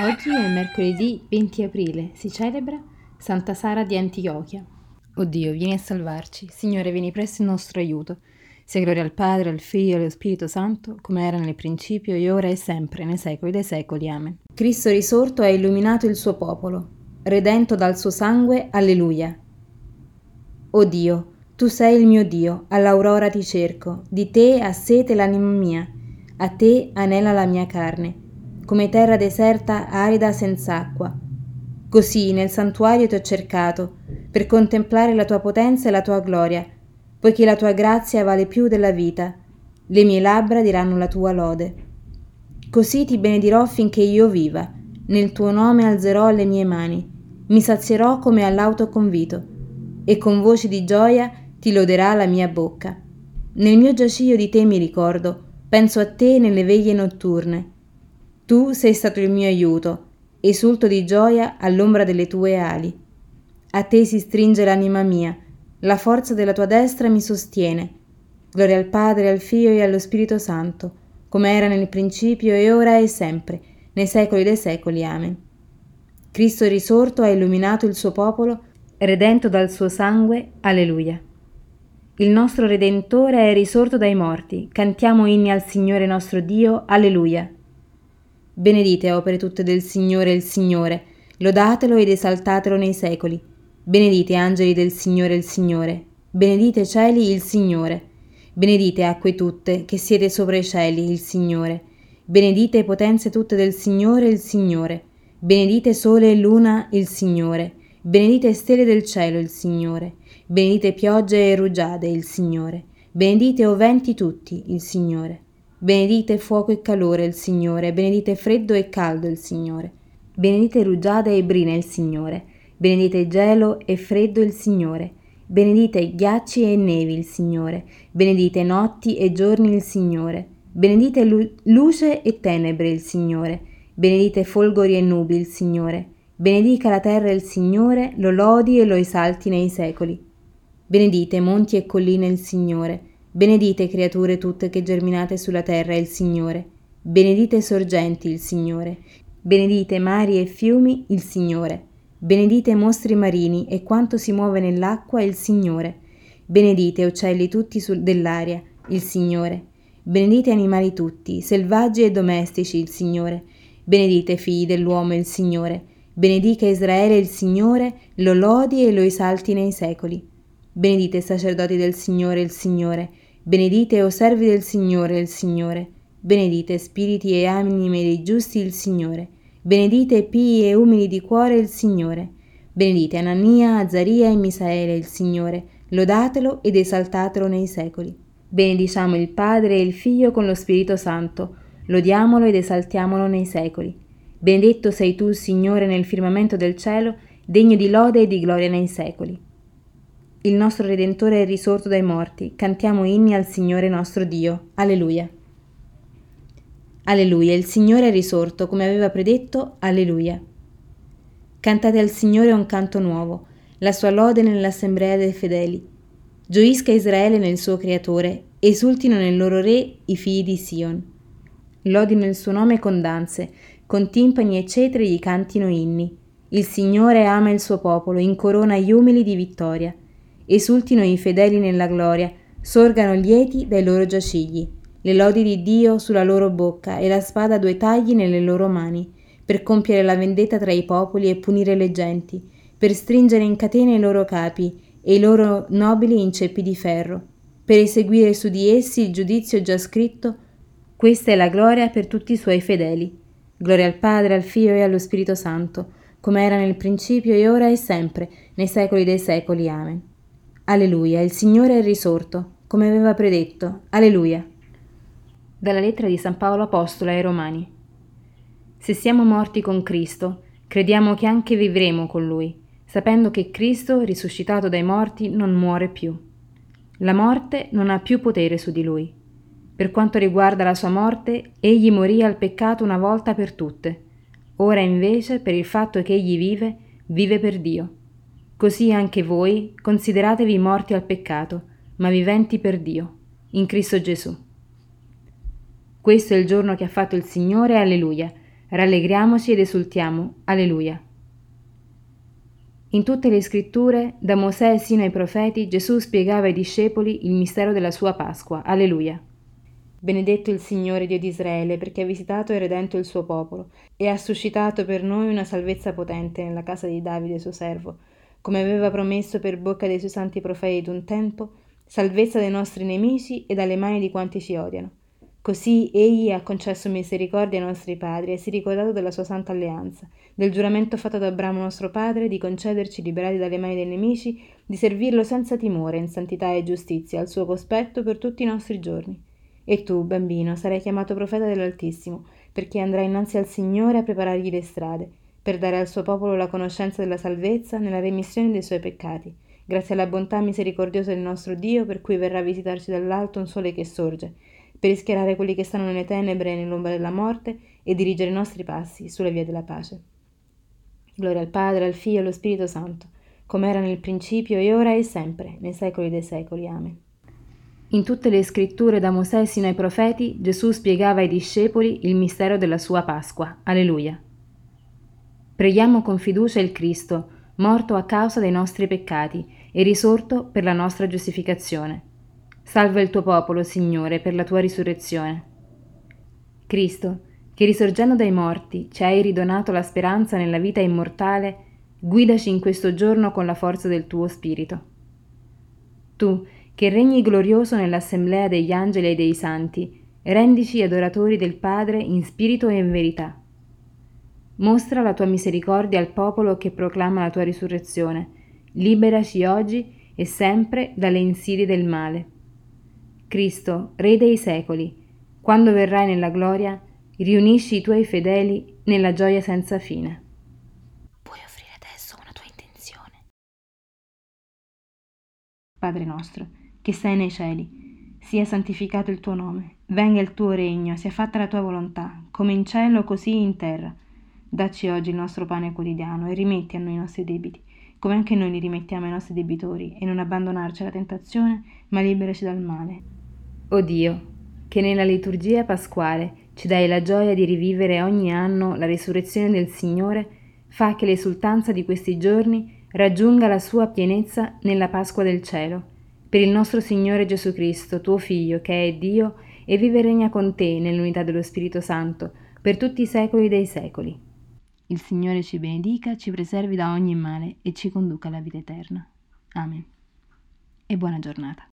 Oggi è mercoledì 20 aprile, si celebra Santa Sara di Antiochia. O Dio, vieni a salvarci. Signore, vieni presto in nostro aiuto. Sia gloria al Padre, al Figlio e allo Spirito Santo, come era nel principio, e ora e sempre, nei secoli dei secoli. Amen. Cristo risorto ha illuminato il suo popolo, redento dal suo sangue. Alleluia. O Dio, tu sei il mio Dio, all'aurora ti cerco, di te ha sete l'anima mia, a te anela la mia carne come terra deserta arida senza acqua. Così nel santuario ti ho cercato, per contemplare la tua potenza e la tua gloria, poiché la tua grazia vale più della vita, le mie labbra diranno la tua lode. Così ti benedirò finché io viva, nel tuo nome alzerò le mie mani, mi sazierò come all'autoconvito, e con voci di gioia ti loderà la mia bocca. Nel mio giaciglio di te mi ricordo, penso a te nelle veglie notturne, tu sei stato il mio aiuto, esulto di gioia all'ombra delle tue ali. A te si stringe l'anima mia, la forza della tua destra mi sostiene. Gloria al Padre, al Figlio e allo Spirito Santo, come era nel principio e ora e sempre, nei secoli dei secoli. Amen. Cristo risorto ha illuminato il suo popolo, redento dal suo sangue. Alleluia. Il nostro Redentore è risorto dai morti. Cantiamo inni al Signore nostro Dio. Alleluia. Benedite opere tutte del Signore il Signore, lodatelo ed esaltatelo nei secoli. Benedite angeli del Signore il Signore, benedite cieli il Signore. Benedite acque tutte, che siete sopra i cieli, il Signore. Benedite potenze tutte del Signore il Signore. Benedite sole e luna il Signore. Benedite stelle del cielo il Signore. Benedite piogge e rugiade il Signore. Benedite o venti tutti il Signore. Benedite fuoco e calore il Signore, benedite freddo e caldo il Signore. Benedite rugiada e brina il Signore, benedite gelo e freddo il Signore. Benedite ghiacci e nevi il Signore, benedite notti e giorni il Signore. Benedite lu- luce e tenebre il Signore, benedite folgori e nubi il Signore. Benedica la terra il Signore, lo lodi e lo esalti nei secoli. Benedite monti e colline il Signore, Benedite creature tutte che germinate sulla terra il Signore. Benedite sorgenti il Signore. Benedite mari e fiumi il Signore. Benedite mostri marini e quanto si muove nell'acqua il Signore. Benedite uccelli tutti sul, dell'aria il Signore. Benedite animali tutti, selvaggi e domestici il Signore. Benedite figli dell'uomo il Signore. Benedica Israele il Signore, lo lodi e lo esalti nei secoli. Benedite sacerdoti del Signore il Signore Benedite o servi del Signore il Signore, benedite spiriti e anime dei giusti il Signore, benedite pii e umili di cuore il Signore, benedite Anania, Azaria e Misaele il Signore, lodatelo ed esaltatelo nei secoli. Benediciamo il Padre e il Figlio con lo Spirito Santo, lodiamolo ed esaltiamolo nei secoli. Benedetto sei tu, Signore, nel firmamento del cielo, degno di lode e di gloria nei secoli. Il nostro Redentore è risorto dai morti, cantiamo inni al Signore nostro Dio. Alleluia. Alleluia, il Signore è risorto, come aveva predetto. Alleluia. Cantate al Signore un canto nuovo, la sua lode nell'assemblea dei fedeli. Gioisca Israele nel suo Creatore, esultino nel loro Re i figli di Sion. Lodino il suo nome con danze, con timpani e cetri gli cantino inni. Il Signore ama il suo popolo, incorona gli umili di vittoria esultino i fedeli nella gloria, sorgano lieti dai loro giacigli, le lodi di Dio sulla loro bocca e la spada a due tagli nelle loro mani, per compiere la vendetta tra i popoli e punire le genti, per stringere in catene i loro capi e i loro nobili in ceppi di ferro, per eseguire su di essi il giudizio già scritto, questa è la gloria per tutti i suoi fedeli. Gloria al Padre, al Figlio e allo Spirito Santo, come era nel principio e ora e sempre, nei secoli dei secoli. Amen. Alleluia, il Signore è risorto, come aveva predetto. Alleluia. Dalla lettera di San Paolo Apostolo ai Romani. Se siamo morti con Cristo, crediamo che anche vivremo con Lui, sapendo che Cristo, risuscitato dai morti, non muore più. La morte non ha più potere su di Lui. Per quanto riguarda la sua morte, egli morì al peccato una volta per tutte. Ora invece, per il fatto che egli vive, vive per Dio Così anche voi consideratevi morti al peccato, ma viventi per Dio, in Cristo Gesù. Questo è il giorno che ha fatto il Signore, alleluia. Rallegriamoci ed esultiamo. Alleluia. In tutte le scritture, da Mosè sino ai profeti, Gesù spiegava ai discepoli il mistero della sua Pasqua. Alleluia. Benedetto il Signore Dio di Israele, perché ha visitato e redento il suo popolo, e ha suscitato per noi una salvezza potente nella casa di Davide suo servo, come aveva promesso per bocca dei suoi santi profeti d'un tempo, salvezza dai nostri nemici e dalle mani di quanti ci odiano. Così egli ha concesso misericordia ai nostri padri e si è ricordato della sua santa alleanza, del giuramento fatto ad Abramo nostro padre di concederci, liberati dalle mani dei nemici, di servirlo senza timore, in santità e giustizia, al suo cospetto per tutti i nostri giorni. E tu, bambino, sarai chiamato profeta dell'Altissimo, perché andrai innanzi al Signore a preparargli le strade, per dare al suo popolo la conoscenza della salvezza nella remissione dei suoi peccati, grazie alla bontà misericordiosa del nostro Dio, per cui verrà a visitarci dall'alto un sole che sorge, per rischiarare quelli che stanno nelle tenebre e nell'ombra della morte e dirigere i nostri passi sulle vie della pace. Gloria al Padre, al Figlio e allo Spirito Santo, come era nel principio e ora e sempre, nei secoli dei secoli. Amen. In tutte le scritture da Mosè sino ai profeti Gesù spiegava ai discepoli il mistero della sua Pasqua. Alleluia. Preghiamo con fiducia il Cristo, morto a causa dei nostri peccati e risorto per la nostra giustificazione Salva il tuo popolo, Signore, per la tua risurrezione. Cristo, che risorgendo dai morti ci hai ridonato la speranza nella vita immortale, guidaci in questo giorno con la forza del tuo Spirito. Tu, che regni glorioso nell'assemblea degli angeli e dei santi, rendici adoratori del Padre in spirito e in verità. Mostra la tua misericordia al popolo che proclama la tua risurrezione, liberaci oggi e sempre dalle insidie del male. Cristo, Re dei secoli, quando verrai nella gloria, riunisci i tuoi fedeli nella gioia senza fine. Puoi offrire adesso una tua intenzione. Padre nostro, che sei nei cieli, sia santificato il tuo nome, venga il tuo regno, sia fatta la tua volontà, come in cielo così in terra. Dacci oggi il nostro pane quotidiano e rimetti a noi i nostri debiti, come anche noi li rimettiamo ai nostri debitori, e non abbandonarci alla tentazione, ma liberaci dal male. O Dio, che nella liturgia pasquale ci dai la gioia di rivivere ogni anno la risurrezione del Signore, fa che l'esultanza di questi giorni raggiunga la sua pienezza nella Pasqua del cielo. Per il nostro Signore Gesù Cristo, tuo Figlio, che è Dio, e vive e regna con te nell'unità dello Spirito Santo, per tutti i secoli dei secoli. Il Signore ci benedica, ci preservi da ogni male e ci conduca alla vita eterna. Amen. E buona giornata.